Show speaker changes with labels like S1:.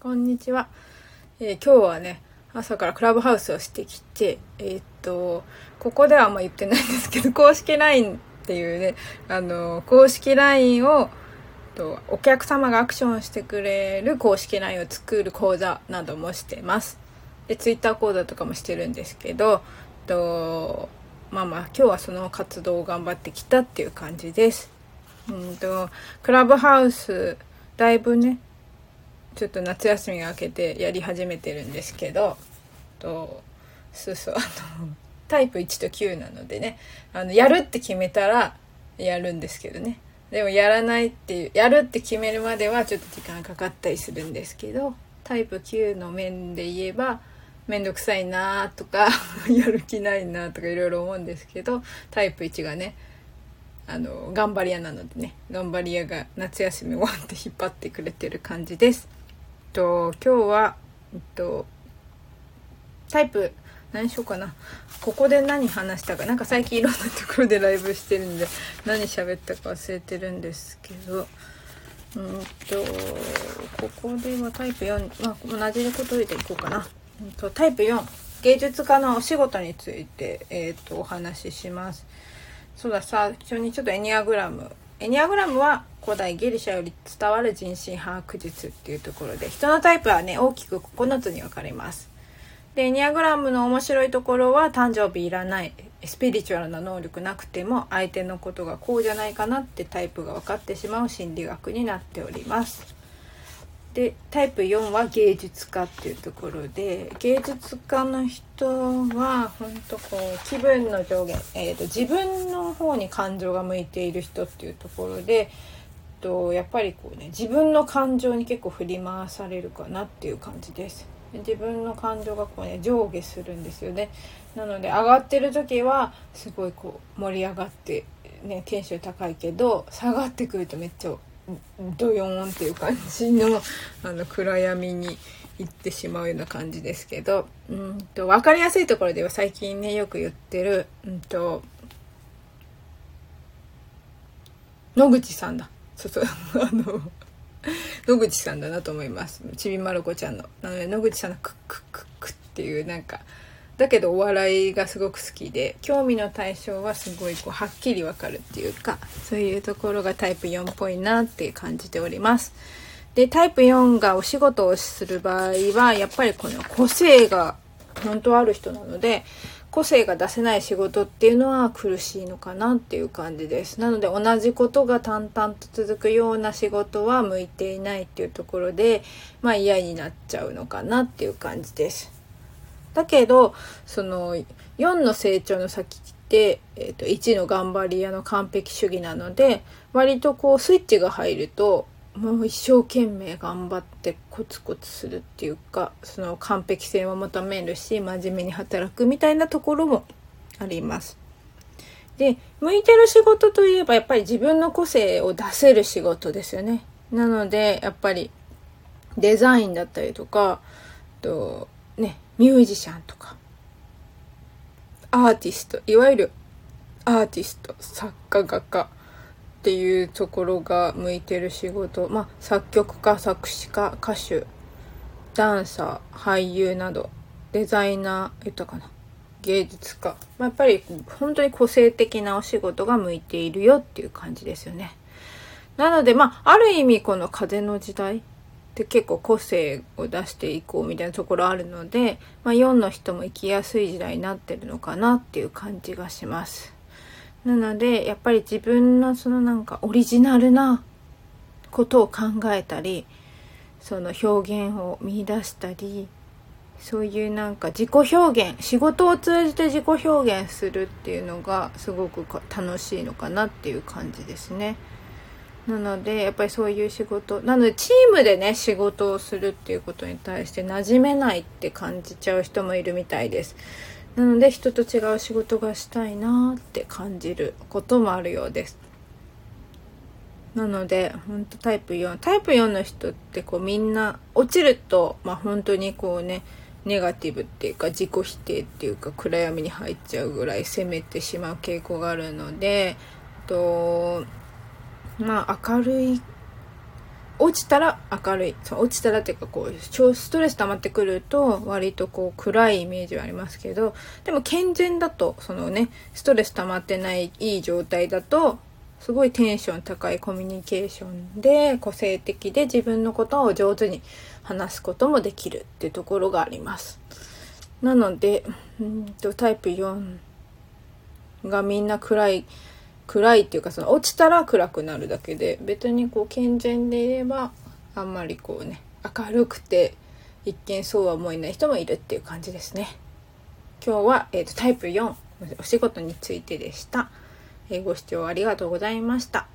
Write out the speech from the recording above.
S1: こんにちは、えー今日はね朝からクラブハウスをしてきてえーっとここではあんま言ってないんですけど公式 LINE っていうねあの公式 LINE をとお客様がアクションしてくれる公式 LINE を作る講座などもしてます。で Twitter 講座とかもしてるんですけどとまあまあ今日はその活動を頑張ってきたっていう感じです。うんとクラブハウスだいぶねちょっと夏休みが明けてやり始めてるんですけどとそうそうあのタイプ1と9なのでねあのやるって決めたらやるんですけどねでもやらないっていうやるって決めるまではちょっと時間かかったりするんですけどタイプ9の面で言えば面倒くさいなとか やる気ないなとかいろいろ思うんですけどタイプ1がねあの頑張り屋なのでね頑張り屋が夏休み終わって引っ張ってくれてる感じです。と今日は、えっと、タイプ何しようかな。ここで何話したか。なんか最近いろんなところでライブしてるんで何喋ったか忘れてるんですけど。うんとここではタイプ4、まあ、同じことでいこうかな、うんと、タイプ4芸術家のお仕事について、えー、とお話しします。そうださ最初にちょっとエニアグラムエニアグラムは古代ギリシャより伝わる人身把握術っていうところで人のタイプはね大きく9つに分かれます。でエニアグラムの面白いところは誕生日いらないスピリチュアルな能力なくても相手のことがこうじゃないかなってタイプが分かってしまう心理学になっております。でタイプ4は芸術家っていうところで芸術家の人は本当こう気分の上限、えーと、自分の方に感情が向いている人っていうところでとやっぱりこうね自分の感情に結構振り回されるかなっていう感じです。自分の感情がこうね上下するんですよね。なので上がってる時はすごいこう盛り上がってねテンション高いけど下がってくるとめっちゃドヨーンっていう感じのあの暗闇に行ってしまうような感じですけどうんと分かりやすいところでは最近ねよく言ってる、うんと、野口さんだ。そうそう。あの野口さんだなと思います。ちびまる子ちゃんの。なので野口さんのクックックックっていうなんかだけどお笑いがすごく好きで興味の対象はすごいこうはっきりわかるっていうかそういうところがタイプ4っぽいなって感じております。でタイプ4がお仕事をする場合はやっぱりこの個性が本当ある人なので個性が出せない仕事っていうのは苦しいのかなっていう感じです。なので同じことが淡々と続くような仕事は向いていないっていうところでまあ嫌になっちゃうのかなっていう感じです。だけどその4の成長の先って、えー、と1の頑張り屋の完璧主義なので割とこうスイッチが入るともう一生懸命頑張ってコツコツするっていうかその完璧性を求めるし真面目に働くみたいなところもあります。で向いてる仕事といえばやっぱり自分の個性を出せる仕事ですよね。なのでやっぱりデザインだったりとかとねミュージシャンとか。アーティストいわゆるアーティスト作家画家っていうところが向いてる仕事。まあ作曲家作詞家歌手ダンサー俳優などデザイナー言ったかな。芸術家、まあ、やっぱり本当に個性的なお仕事が向いているよっていう感じですよね。なのでまあある意味この風の時代で結構個性を出していこうみたいなところあるので、まあ、4の人も生きやすい時代になってるのかなっていう感じがします。なのでやっぱり自分のそのなんかオリジナルなことを考えたりその表現を見出したりそういうなんか自己表現仕事を通じて自己表現するっていうのがすごく楽しいのかなっていう感じですね。なのでやっぱりそういう仕事なのでチームでね仕事をするっていうことに対して馴染めないって感じちゃう人もいるみたいです。なので人と違う仕事がしたいなーって感じることもあるようです。なので本当タイプ4タイプ4の人ってこうみんな落ちるとまあ本当にこうねネガティブっていうか自己否定っていうか暗闇に入っちゃうぐらい責めてしまう傾向があるのでとまあ明るい落ちたら明るいそう落ちたらっていうかこう超ストレス溜まってくると割とこう暗いイメージはありますけどでも健全だとそのねストレス溜まってないいい状態だとすごいテンション高いコミュニケーションで個性的で自分のことを上手に話すこともできるっていうところがあります。なのでうんとタイプ4がみんな暗い暗いっていうかその落ちたら暗くなるだけで別にこう健全でいればあんまりこうね明るくて一見そうは思えない人もいるっていう感じですね。今日は、えーと、タイプ4お仕事についてでした。えー、ご視聴ありがとうございました。